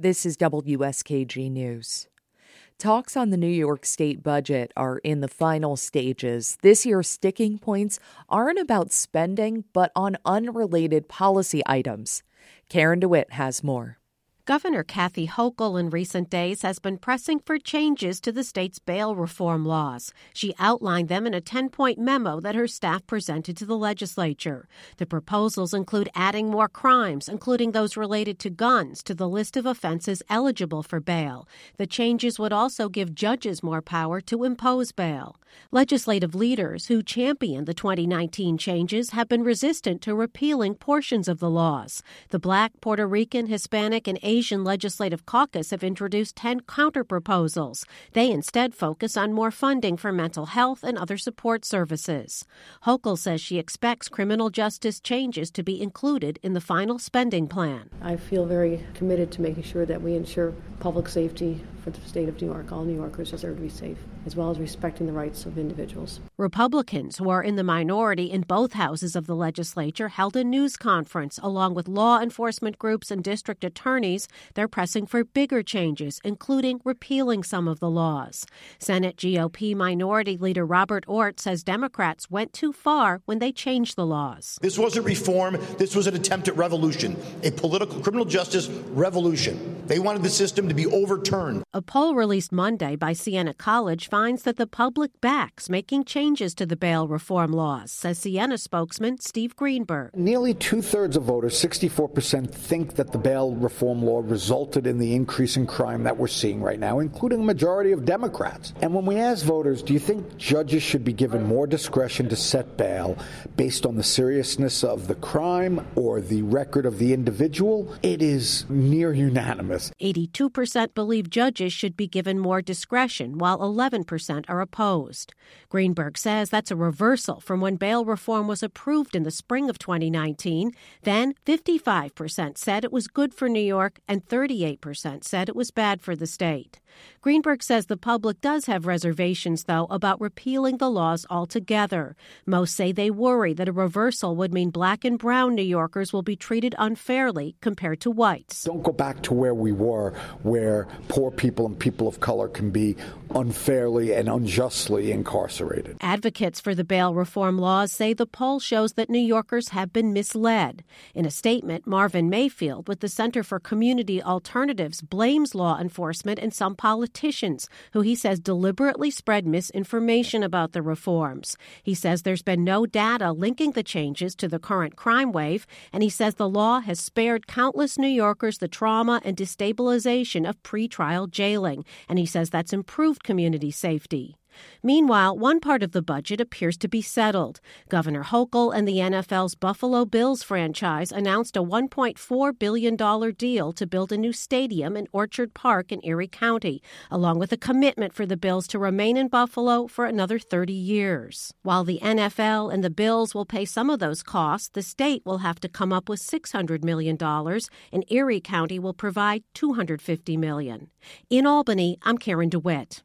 This is WSKG News. Talks on the New York State budget are in the final stages. This year's sticking points aren't about spending, but on unrelated policy items. Karen DeWitt has more. Governor Kathy Hochul in recent days has been pressing for changes to the state's bail reform laws. She outlined them in a 10 point memo that her staff presented to the legislature. The proposals include adding more crimes, including those related to guns, to the list of offenses eligible for bail. The changes would also give judges more power to impose bail. Legislative leaders who championed the 2019 changes have been resistant to repealing portions of the laws. The Black, Puerto Rican, Hispanic, and Asian Asian Legislative Caucus have introduced 10 counterproposals. They instead focus on more funding for mental health and other support services. Hochul says she expects criminal justice changes to be included in the final spending plan. I feel very committed to making sure that we ensure public safety for the state of New York. All New Yorkers deserve to be safe, as well as respecting the rights of individuals. Republicans, who are in the minority in both houses of the legislature, held a news conference along with law enforcement groups and district attorneys. They're pressing for bigger changes, including repealing some of the laws. Senate GOP Minority Leader Robert Ortt says Democrats went too far when they changed the laws. This wasn't reform, this was an attempt at revolution, a political criminal justice revolution. They wanted the system to be overturned. A poll released Monday by Siena College finds that the public backs making changes to the bail reform laws, says Siena spokesman Steve Greenberg. Nearly two thirds of voters, 64%, think that the bail reform law resulted in the increase in crime that we're seeing right now, including a majority of Democrats. And when we ask voters, do you think judges should be given more discretion to set bail based on the seriousness of the crime or the record of the individual? It is near unanimous. 82% believe judges should be given more discretion, while 11% are opposed. Greenberg says that's a reversal from when bail reform was approved in the spring of 2019. Then 55% said it was good for New York, and 38% said it was bad for the state. Greenberg says the public does have reservations, though, about repealing the laws altogether. Most say they worry that a reversal would mean black and brown New Yorkers will be treated unfairly compared to whites. Don't go back to where we were, where poor people and people of color can be unfairly and unjustly incarcerated. Advocates for the bail reform laws say the poll shows that New Yorkers have been misled. In a statement, Marvin Mayfield with the Center for Community Alternatives blames law enforcement and some politicians who he says deliberately spread misinformation about the reforms. He says there's been no data linking the changes to the current crime wave, and he says the law has spared countless New Yorkers the trauma and destabilization of pretrial jailing, and he says that's improved community safety. Meanwhile, one part of the budget appears to be settled. Governor Hochul and the NFL's Buffalo Bills franchise announced a $1.4 billion deal to build a new stadium in Orchard Park in Erie County, along with a commitment for the Bills to remain in Buffalo for another 30 years. While the NFL and the Bills will pay some of those costs, the state will have to come up with $600 million, and Erie County will provide 250 million. In Albany, I'm Karen DeWitt.